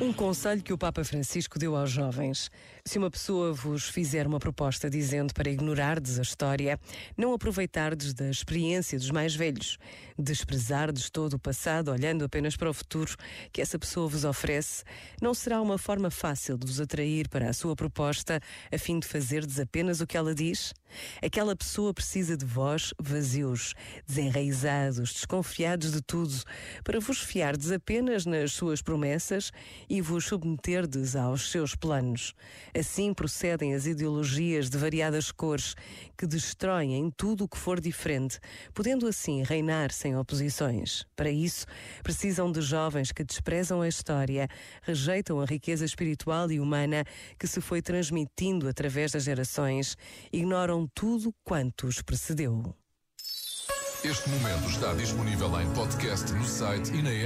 Um conselho que o Papa Francisco deu aos jovens. Se uma pessoa vos fizer uma proposta dizendo para ignorardes a história, não aproveitardes da experiência dos mais velhos, desprezardes todo o passado olhando apenas para o futuro que essa pessoa vos oferece, não será uma forma fácil de vos atrair para a sua proposta a fim de fazerdes apenas o que ela diz? Aquela pessoa precisa de vós vazios, desenraizados, desconfiados de tudo, para vos fiardes apenas nas suas promessas e vos submeterdes aos seus planos. Assim procedem as ideologias de variadas cores que destroem tudo o que for diferente, podendo assim reinar sem oposições. Para isso, precisam de jovens que desprezam a história, rejeitam a riqueza espiritual e humana que se foi transmitindo através das gerações, ignoram tudo quanto os precedeu. Este momento está disponível em podcast no site e na app.